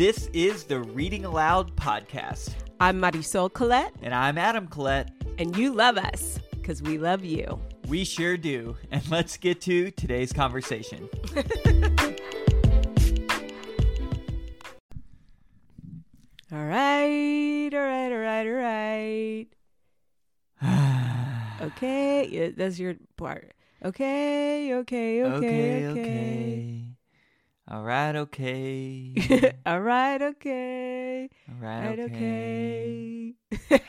This is the Reading Aloud podcast. I'm Marisol Colette, And I'm Adam Collette. and you love us because we love you. We sure do. And let's get to today's conversation. All right, all right, all right, all right. Okay, yeah, that's your part. Okay, okay, okay, okay, okay. okay. All right, okay. all right, okay. All right, right, okay. okay.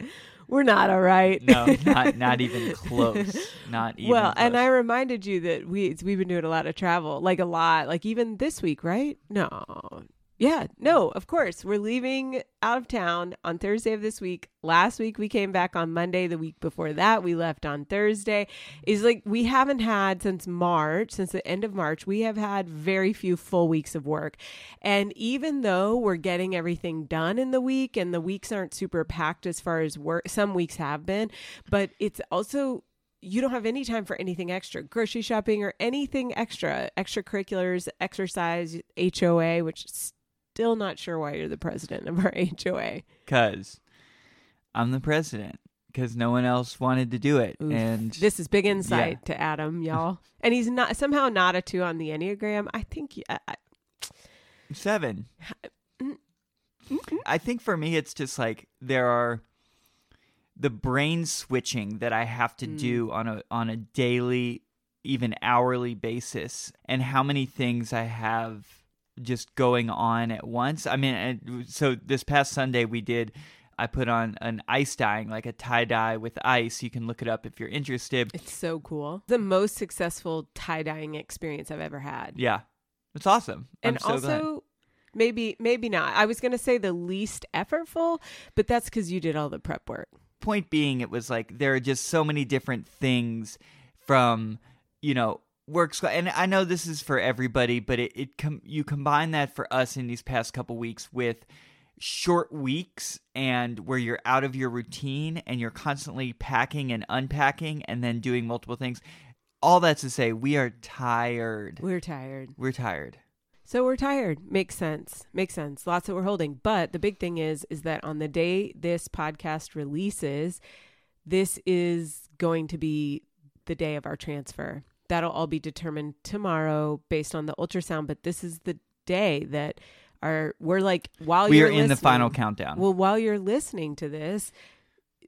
We're not all right. No, not not even close. Not even well, and. I reminded you that we we've been doing a lot of travel, like a lot, like even this week, right? No, yeah, no, of course we're leaving out of town on Thursday of this week. Last week we came back on Monday. The week before that we left on Thursday. Is like we haven't had since March, since the end of March, we have had very few full weeks of work, and even though we're getting everything done in the week, and the weeks aren't super packed as far as work, some weeks have been, but it's also you don't have any time for anything extra grocery shopping or anything extra extracurriculars exercise hoa which still not sure why you're the president of our hoa Cause I'm the president. Because no one else wanted to do it. Oof. And this is big insight to adam y'all and he's not somehow not a two on the enneagram i think I, I, Seven. Mm, I think for me, it's just like there are the brain switching that I have to Mm. do on a on a daily, even hourly basis, and how many things I have just going on at once. I mean, and so this past Sunday we did. I put on an ice dyeing, like a tie dye with ice. You can look it up if you're interested. it's so cool the most successful tie-dyeing experience i've ever had Yeah, it's awesome. and so also glad. maybe maybe not i was going to say the least effortful but that's because you did all the prep work point being it was like there are just so many different things from you know work sc- and i know this is for everybody but it, it com- you combine that for us in these past couple weeks with short weeks and where you're out of your routine and you're constantly packing and unpacking and then doing multiple things all that's to say we are tired we're tired we're tired So we're tired. Makes sense. Makes sense. Lots that we're holding. But the big thing is is that on the day this podcast releases, this is going to be the day of our transfer. That'll all be determined tomorrow based on the ultrasound, but this is the day that our we're like while we you're are in the final countdown Well, while you're listening to this,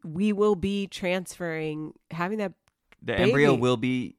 we will be transferring having that the embryo will be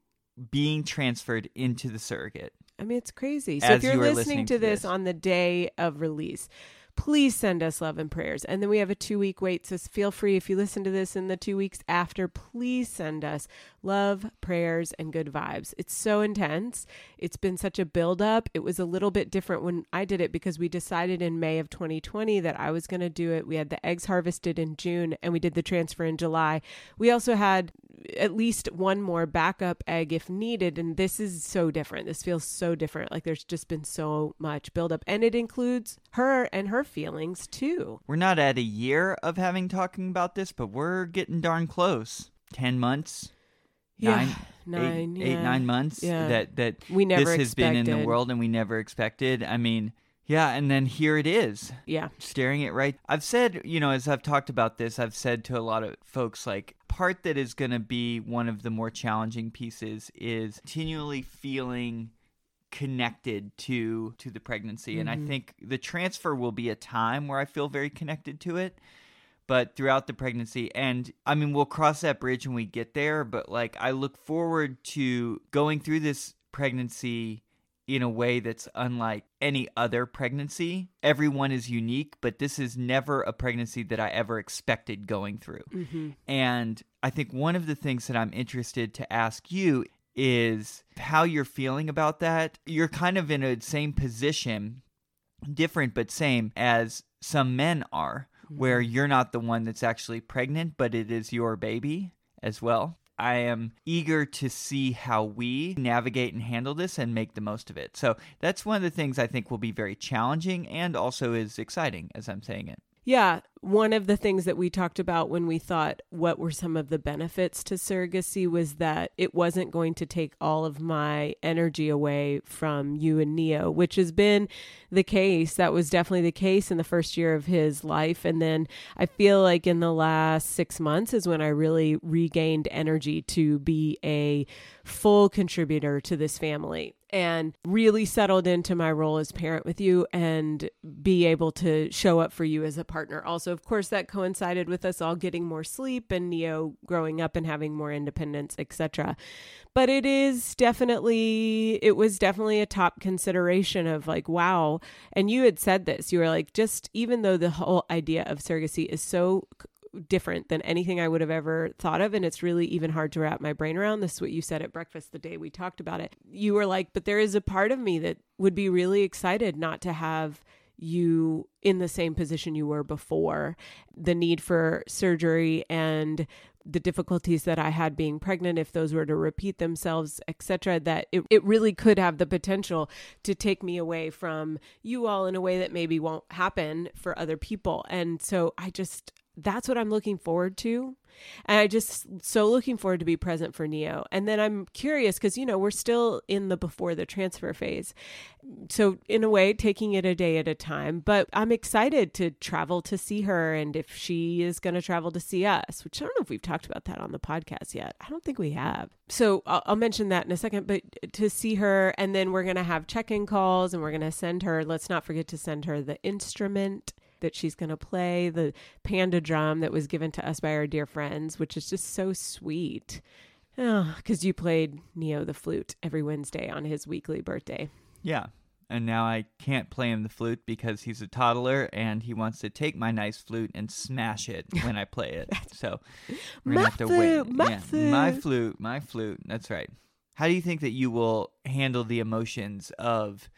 being transferred into the surrogate I mean, it's crazy. So As if you're you listening, listening to to this, this. on the day of release, please send us love and prayers. And then we have a two week wait. So feel free, if you listen to this in the two weeks after, please send us love, prayers, and good vibes. It's so intense. It's been such a buildup. It was a little bit different when I did it because we decided in May of 2020 that I was going to do it. We had the eggs harvested in June and we did the transfer in July. We also had at least one more backup egg if needed. And this is so different. This feels so different. Like there's just been so much buildup. And it includes her and her feelings too. We're not at a year of having talking about this, but we're getting darn close. Ten months, Yeah, nine, eight- nine, eight, yeah. nine months Yeah. that that We never this has been in the world, and we never expected. I mean, yeah, and then here it is, Yeah. staring it right. I've said, you know, as I've talked about this, I've said to a lot of folks, like, part that is going to be one of the more challenging pieces is continually feeling connected to to the pregnancy and i Mhm. think the transfer will be a time where i feel very connected to it but throughout the pregnancy and i mean we'll cross that bridge when we get there but like i look forward to going through this pregnancy in a way that's unlike any other pregnancy everyone is unique but this is never a pregnancy that i ever expected going through Mm-hmm. and I think one of the things that I'm interested to ask you is how you're feeling about that. You're kind of in a same position, different but same as some men are, where you're not the one that's actually pregnant, but it is your baby as well. I am eager to see how we navigate and handle this and make the most of it. So that's one of the things I think will be very challenging and also is exciting as I'm saying it. Yeah, one of the things that we talked about when we thought what were some of the benefits to surrogacy was that it wasn't going to take all of my energy away from you and Neo, which has been the case. That was definitely the case in the first year of his life. And then I feel like in the last six months is when I really regained energy to be a full contributor to this family and really settled into my role as parent with you and be able to show up for you as a partner. Also, of course, that coincided with us all getting more sleep and Neo growing up and having more independence, etc. But it is definitely it was definitely a top consideration of like wow. And you had said this. You were like just even though the whole idea of surrogacy is so different than anything I would have ever thought of. And it's really even hard to wrap my brain around. This is what you said at breakfast the day we talked about it. You were like, but there is a part of me that would be really excited not to have you in the same position you were before. The need for surgery and the difficulties that I had being pregnant, if those were to repeat themselves, etc., that it, it really could have the potential to take me away from you all in a way that maybe won't happen for other people. And so I just, that's what I'm looking forward to. And I just so looking forward to be present for Neo. And then I'm curious because, you know, we're still in the before the transfer phase. So, in a way, taking it a day at a time. But I'm excited to travel to see her and if she is going to travel to see us, which I don't know if we've talked about that on the podcast yet. I don't think we have. So, I'll, I'll mention that in a second. But to see her, and then we're going to have check in calls and we're going to send her, let's not forget to send her the instrument that she's going to play, the panda drum that was given to us by our dear friends, which is just so sweet. Ah, because oh, you played Neo the flute every Wednesday on his weekly birthday. Yeah. And now I can't play him the flute because he's a toddler and he wants to take my nice flute and smash it when I play it. So we're going to have to wait. My, yeah, flute. my flute, my flute. That's right. How do you think that you will handle the emotions of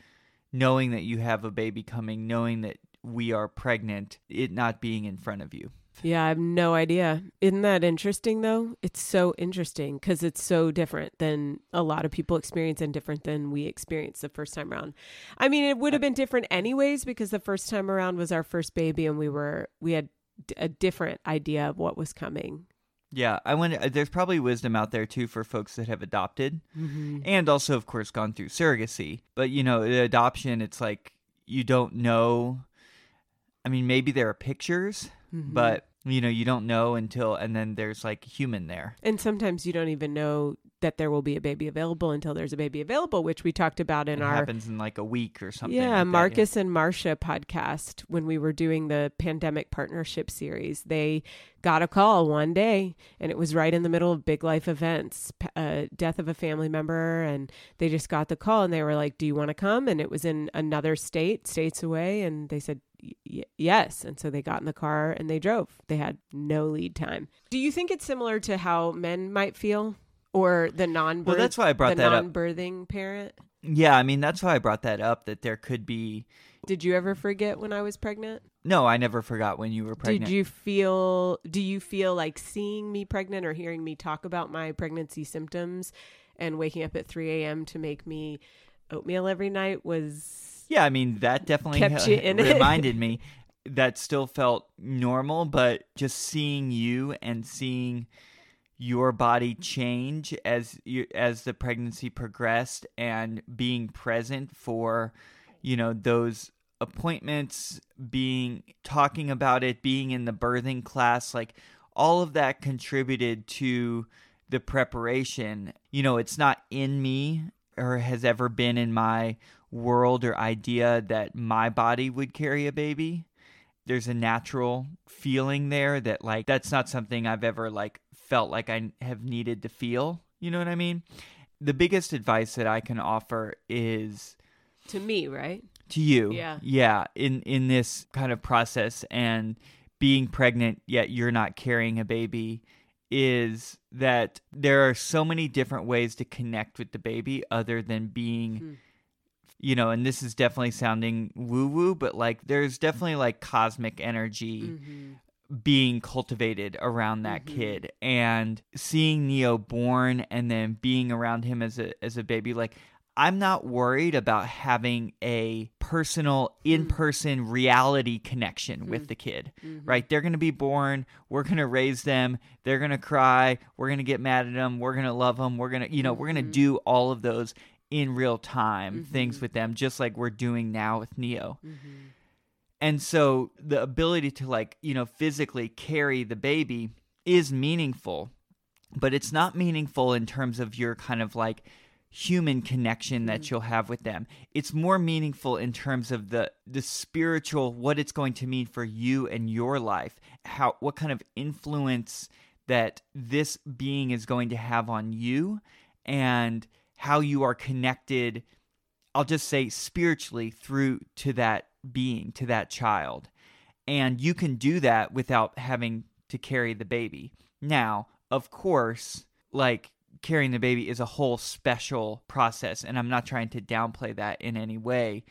knowing that you have a baby coming, knowing that we are pregnant, it not being in front of you. Yeah, I have no idea. Isn't that interesting though? It's so interesting because it's so different than a lot of people experience and different than we experienced the first time around. I mean, it would have been different anyways because the first time around was our first baby and we were we had a different idea of what was coming. Yeah, I wonder. Uh, there's probably wisdom out there too for folks that have adopted, mm-hmm. and also, of course, gone through surrogacy. But you know, the adoption, it's like you don't know I mean, maybe there are pictures, mm-hmm. but you know, you don't know until, and then there's like human there. And sometimes you don't even know that there will be a baby available until there's a baby available, which we talked about in it our happens in like a week or something. Yeah, like Marcus that, yeah. and Marcia podcast when we were doing the pandemic partnership series, they got a call one day, and it was right in the middle of big life events, uh, death of a family member, and they just got the call and they were like, "Do you want to come?" And it was in another state, states away, and they said, y- yes. And so they got in the car and they drove. They had no lead time. Do you think it's similar to how men might feel or the non Well, that's why I brought that non-birthing parent? Yeah, I mean, that's why I brought that up that there could be Did you ever forget when I was pregnant? No, I never forgot when you were pregnant. Did you feel do you feel like seeing me pregnant or hearing me talk about my pregnancy symptoms and waking up at 3 a.m. to make me oatmeal every night was yeah, I mean that definitely Kept you in reminded me that still felt normal, but just seeing you and seeing your body change as you as the pregnancy progressed and being present for you know those appointments being talking about it being in the birthing class like all of that contributed to the preparation you know it's not in me or has ever been in my world or idea that my body would carry a baby. There's a natural feeling there that like that's not something I've ever like felt like I have needed to feel. You know what I mean? The biggest advice that I can offer is to me, right? To you. Yeah. Yeah, in in this kind of process and being pregnant yet you're not carrying a baby is that there are so many different ways to connect with the baby other than being hmm you know, and this is definitely sounding woo woo, but like there's definitely like cosmic energy mm-hmm. Being cultivated around that mm-hmm. kid and seeing Neo born and then being around him as a as a baby like I'm not worried about having a personal, mm. in person reality connection with mm. the kid, mm-hmm. right? They're going to be born. We're going to raise them. They're going to cry. We're going to get mad at them. We're going to love them. We're going to, you know, we're going to mm-hmm. do all of those in real time things mm-hmm. with them, just like we're doing now with Neo. And so the ability to, like, you know, physically carry the baby is meaningful, but it's not meaningful in terms of your kind of like, human connection that mm. you'll have with them. It's more meaningful in terms of the the spiritual what it's going to mean for you and your life. How what kind of influence that this being is going to have on you and how you are connected I'll just say spiritually through to that being, to that child. And you can do that without having to carry the baby. Now, of course, like carrying the baby is a whole special process, and I'm not trying to downplay that in any way.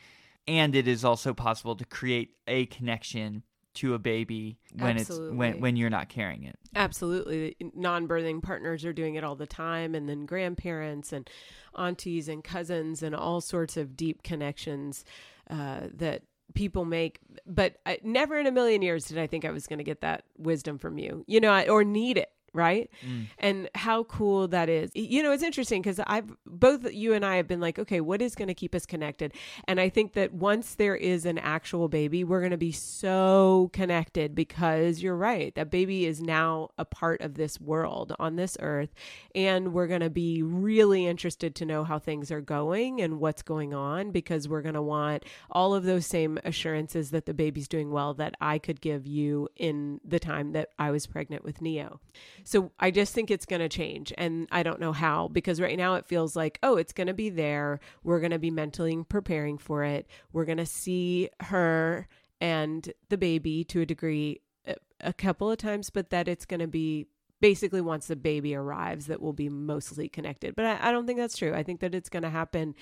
And it is also possible to create a connection to a baby when it's when when you're not carrying it. Absolutely. Non birthing partners are doing it all the time, and then grandparents and aunties and cousins and all sorts of deep connections uh, that people make. But I, never in a million years did I think I was going to get that wisdom from you, you know, I, or need it. Right. Mm. And how cool that is. You know, it's interesting because I've both you and I have been like, okay, what is going to keep us connected? And I think that once there is an actual baby, we're going to be so connected because you're right. That baby is now a part of this world on this earth. And we're going to be really interested to know how things are going and what's going on because we're going to want all of those same assurances that the baby's doing well that I could give you in the time that I was pregnant with Neo. So I just think it's going to change. And I don't know how because right now it feels like, oh, it's going to be there. We're going to be mentally preparing for it. We're going to see her and the baby to a degree a, a couple of times, but that it's going to be basically once the baby arrives that we'll be mostly connected. But I, I don't think that's true. I think that it's going to happen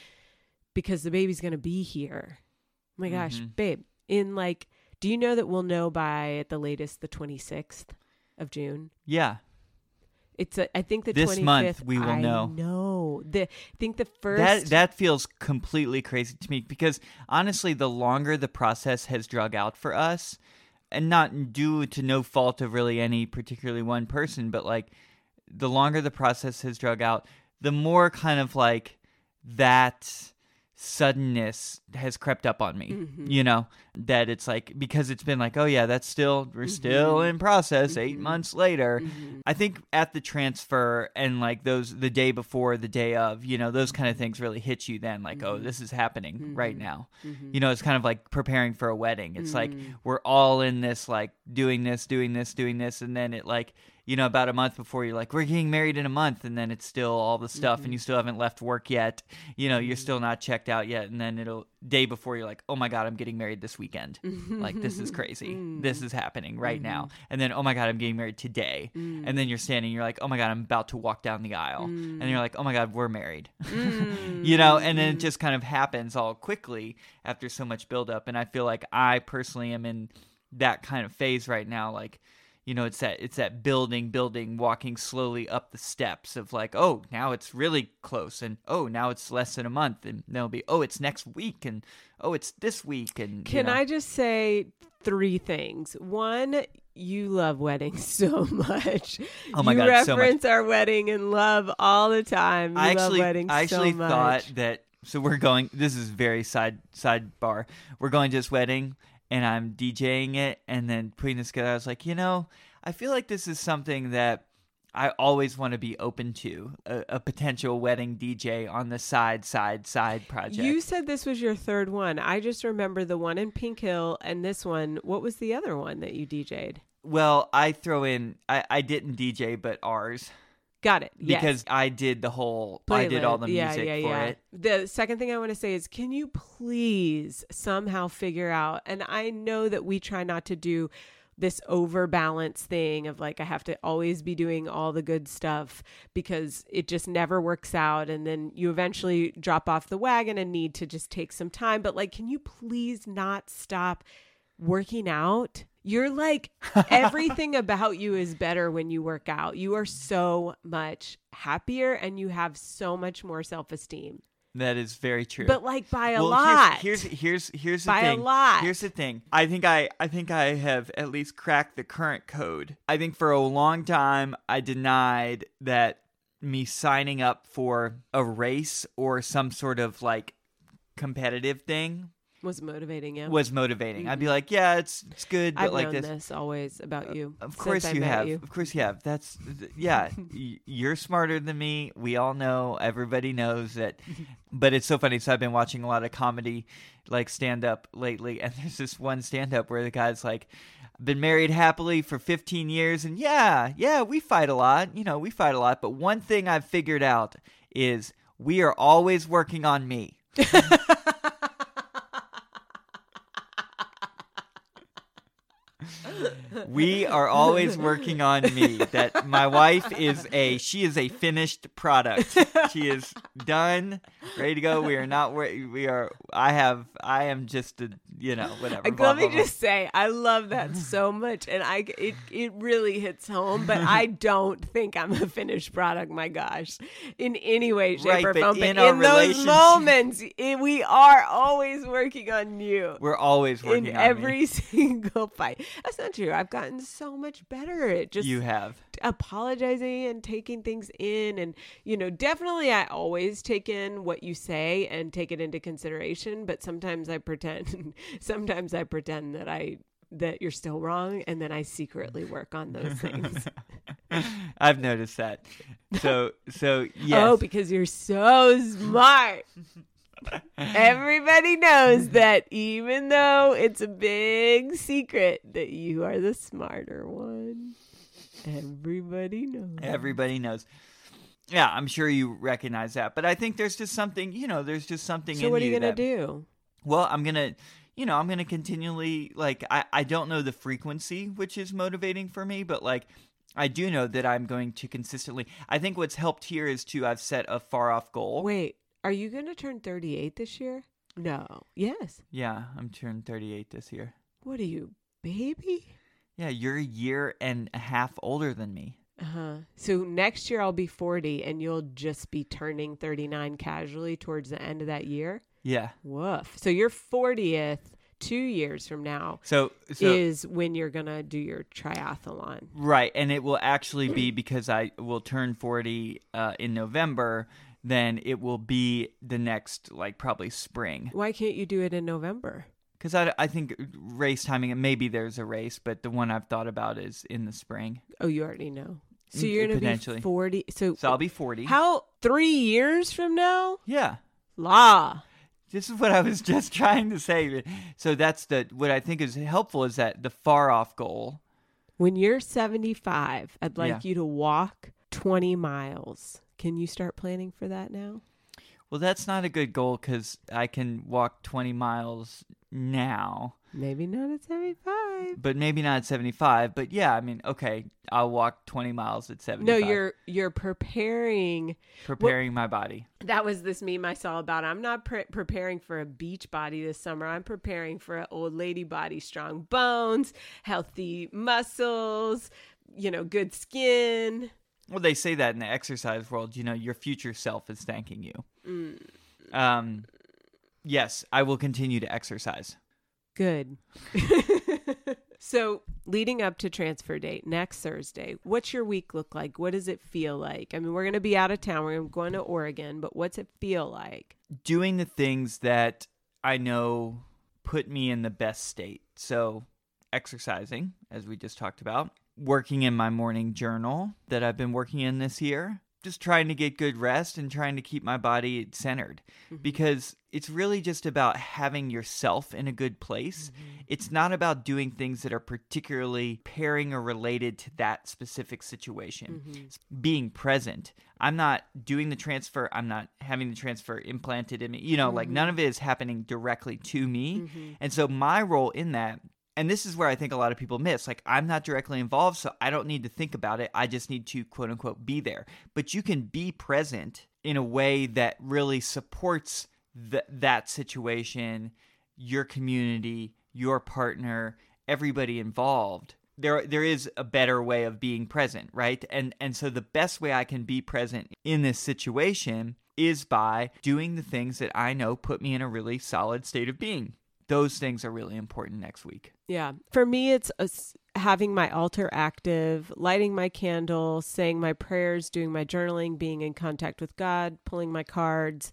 because the baby's going to be here. Oh my gosh, Mhm. babe, in like, do you know that we'll know by at the latest the 26th of June? Yeah. It's a, I think the This 25th. month we will I know. know. The I think the first That that feels completely crazy to me because honestly, the longer the process has drug out for us, and not due to no fault of really any particularly one person, but like the longer the process has drug out, the more kind of like that suddenness has crept up on me. Mm-hmm. You know that it's like because it's been like, oh yeah, that's still we're mm-hmm. still Mm-hmm. in process. Eight mm-hmm. months later, mm-hmm. I think at the transfer and like those the day before, the day of, you know, those kind of things really hit you. Then like, oh, this is happening right now. You know, it's kind of like preparing for a wedding. It's like mm. we're all in this like doing this, doing this, doing this, and then it like you know about a month before you're like we're getting married in a month and then it's still all the stuff and you still haven't left work yet you know you're still not checked out yet and then it'll day before you're like oh my god i'm getting married this weekend. Like this is crazy. This mm. is happening right now. Mm-hmm. And then oh my god i'm getting married today. And then you're mm. standing you're like oh my god i'm about to walk down the aisle. And you're mm. like oh my god we're married. You know and then it just kind of happens all quickly after so much buildup. And i feel like i personally am in that kind of phase right now like you know it's that it's that building building walking slowly up the steps of like oh now it's really close and oh now it's less than a month and there'll be oh it's next week and oh it's this week and you Can know. I just say three things? One, you love weddings so much. Oh my you God, so much. reference our wedding in love all the time. You I love actually weddings I actually so thought that so we're going this is very side sidebar we're going to this wedding and I'm DJing it and then putting this together I was like you know I feel like this is something that I always want to be open to a, a potential wedding DJ on the side side side project You said this was your third one. I just remember the one in Pink Hill and this one. What was the other one that you DJ'd? well I throw in I, I didn't DJ but ours Got it. Yes. because I did the whole I did all the Playlist. music yeah, yeah, for yeah. it The second thing I want to say is can you please somehow figure out and I know that we try not to do this overbalance thing of like I have to always be doing all the good stuff because it just never works out and then you eventually drop off the wagon and need to just take some time but like can you please not stop working out you're like everything about you is better when you work out you are so much happier and you have so much more self-esteem That is very true. but like by a well, lot. Here's here's here's, here's the By a lot. Here's the thing. I think I I think I have at least cracked the current code. I think for a long time I denied that me signing up for a race or some sort of like competitive thing was motivating you. was motivating. I'd be like, yeah, it's it's good, but Mm-hmm. I've like known this. this. always about you. Of course you have. You. Of course you have. That's yeah. you're smarter than me. We all know. Everybody knows that. But it's so funny. So I've been watching a lot of comedy, like stand up lately, and there's this one stand up where the guy's like. Been married happily for 15 years, and yeah, yeah, we fight a lot. You know, we fight a lot. But one thing I've figured out is we are always working on me. we are always working on me that my wife is a she is a finished product she is done ready to go we are not we are i have i am just a you know whatever blah, let me blah, blah. just say, I love that so much, and I it it really hits home. But I don't think I'm a finished product. My gosh, in any way, shape, Right, or form. But in in, those moments, it, we are always working on you. we're always working in on every me. single fight. That's not true. I've gotten so much better at just you have. apologizing and taking things in and you know definitely i always take in what you say and take it into consideration but sometimes i pretend sometimes i pretend that i that you're still wrong and then i secretly work on those things. I've noticed that. So so oh, yes. oh because you're so smart everybody knows that even though it's a big secret that you are the smarter one everybody knows everybody knows yeah i'm sure you recognize that but i think there's just something you know there's just something so what are you gonna that- do Well, I'm gonna, you know, I'm gonna continually like I I don't know the frequency which is motivating for me, but like I do know that I'm going to consistently. I think what's helped here is to I've set a far off goal. Wait, are you going to turn 38 this year? No. Yes. Yeah, I'm turning 38 this year. What are you, baby? Yeah, you're a year and a half older than me. Uh huh. So next year I'll be 40 and you'll just be turning 39 casually towards the end of that year. Yeah. Woof. So your 40th, two years from now, So so is when you're going to do your triathlon. right, and it will actually be because I will turn 40 uh, in November. Then it will be the next like probably spring. Why can't you do it in November? Because I, I think race timing, maybe there's a race, but the one I've thought about is in the spring. Oh, you already know. So Mm, you're going to potentially. be 40. So, So I'll be 40. how, three years from now? yeah. La. This is what I was just trying to say. So that's the, what I think is helpful is that the far off goal. When you're 75, I'd like Yeah. you to walk 20 miles. Can you start planning for that now? Well, that's not a good goal because I can walk 20 miles now, Maybe not at 75. but maybe not at 75. But yeah, I mean, okay, I'll walk 20 miles at 75. No, you're you're preparing. preparing my body. That was this meme I saw about. I'm not pre- preparing for a beach body this summer. I'm preparing for an old lady body, strong bones, healthy muscles, you know, good skin. Well, they say that in the exercise world. You know, your future self is thanking you. Mm. Um, yes, I will continue to exercise. Good. so, leading up to transfer date next Thursday, what's your week look like? What does it feel like? I mean, we're going to be out of town. We're going to Oregon, but what's it feel like? Doing the things that I know put me in the best state. So, exercising, as we just talked about, working in my morning journal that I've been working in this year, just trying to get good rest and trying to keep my body centered mm-hmm. because it's really just about having yourself in a good place. Mm-hmm. It's not about doing things that are particularly pairing or related to that specific situation. Mm-hmm. It's being present. I'm not doing the transfer, I'm not having the transfer implanted in me. You know, like none of it is happening directly to me. And so my role in that and this is where I think a lot of people miss. Like, I'm not directly involved, so I don't need to think about it. I just need to, quote unquote, be there. But you can be present in a way that really supports th- that situation, your community, your partner, everybody involved. There, there is a better way of being present, right? And and so the best way I can be present in this situation is by doing the things that I know put me in a really solid state of being. Those things are really important next week. Yeah. For me, it's uh, a, having my altar active, lighting my candle, saying my prayers, doing my journaling, being in contact with God, pulling my cards,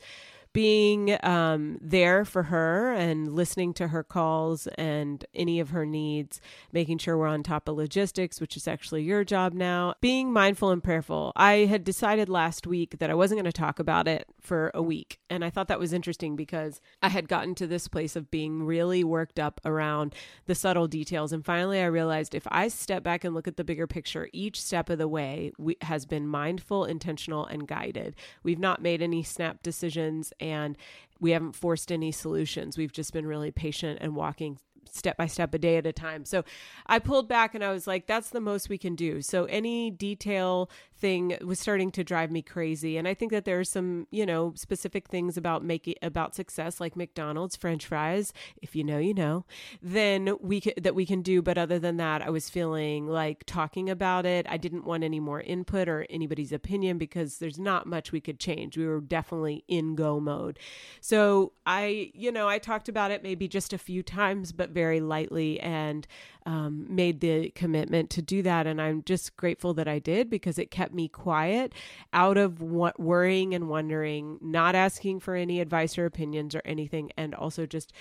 being um, there for her and listening to her calls and any of her needs, making sure we're on top of logistics, which is actually your job now, being mindful and prayerful. I had decided last week that I wasn't going to talk about it for a week. And I thought that was interesting because I had gotten to this place of being really worked up around the subtle details. And finally, I realized if I step back and look at the bigger picture, each step of the way we, has been mindful, intentional, and guided. We've not made any snap decisions and we haven't forced any solutions. We've just been really patient and walking step by step, a day at a time. So I pulled back and I was like, that's the most we can do. So any detail thing was starting to drive me crazy. And I think that there are some, you know, specific things about making about success, like McDonald's French fries. If you know, you know. Then we can, that we can do. But other than that, I was feeling like talking about it. I didn't want any more input or anybody's opinion because there's not much we could change. We were definitely in go mode. So I, you know, I talked about it maybe just a few times, but very lightly and um, made the commitment to do that. And I'm just grateful that I did because it kept me quiet out of what worrying and wondering, not asking for any advice or opinions or anything, and also just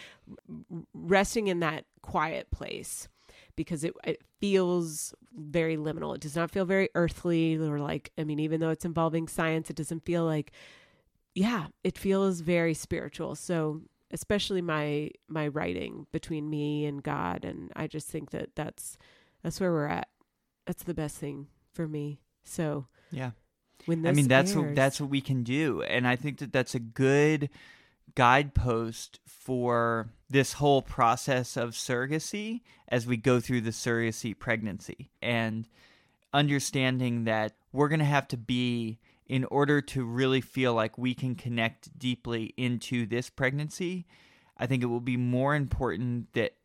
resting in that quiet place because it, it feels very liminal. It does not feel very earthly or like, I mean, even though it's involving science, it doesn't feel like, yeah, it feels very spiritual. So especially my my writing between me and God and I just think that that's that's where we're at. That's the best thing for me. So Yeah. When I mean that's airs, what that's what we can do and I think that that's a good guidepost for this whole process of surrogacy as we go through the surrogacy pregnancy and understanding that we're going to have to be in order to really feel like we can connect deeply into this pregnancy, I think it will be more important that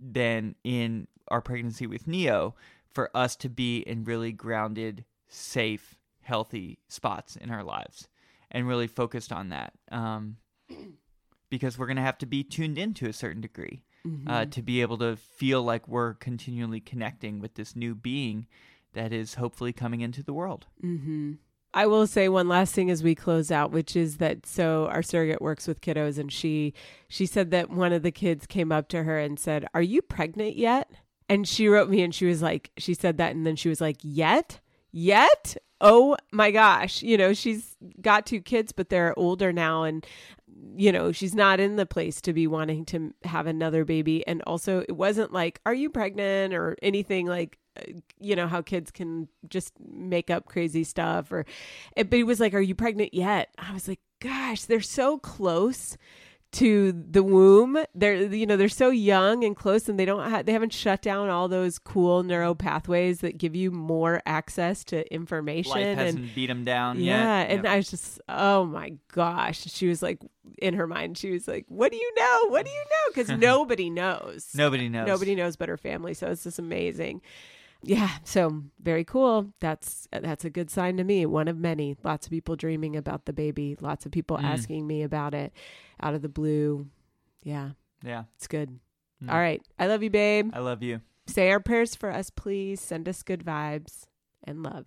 than in our pregnancy with Neo for us to be in really grounded, safe, healthy spots in our lives and really focused on that. Um, because we're going to have to be tuned in to a certain degree mm-hmm. uh, to be able to feel like we're continually connecting with this new being that is hopefully coming into the world. Mm-hmm. I will say one last thing as we close out, which is that so our surrogate works with kiddos, and she she said that one of the kids came up to her and said, "Are you pregnant yet?" And she wrote me, and she was like, she said that, and then she was like, "Yet, yet." Oh my gosh, you know, she's got two kids, but they're older now, and you know, she's not in the place to be wanting to have another baby. And also, it wasn't like, Are you pregnant or anything like you know how kids can just make up crazy stuff or but he was like are you pregnant yet i was like gosh they're so close to the womb they're you know they're so young and close and they don't have they haven't shut down all those cool neural pathways that give you more access to information Life hasn't and beat them down yeah yet. and Yep. i was just oh my gosh she was like in her mind she was like what do you know what do you know because nobody knows nobody knows. Nobody knows but her family, so it's just amazing. Yeah, so very cool. That's that's a good sign to me. One of many. Lots of people dreaming about the baby. Lots of people Mm. asking me about it out of the blue. Yeah, Yeah, it's good. Mm. All right. I love you, babe. I love you. Say our prayers for us, please. Send us good vibes and love.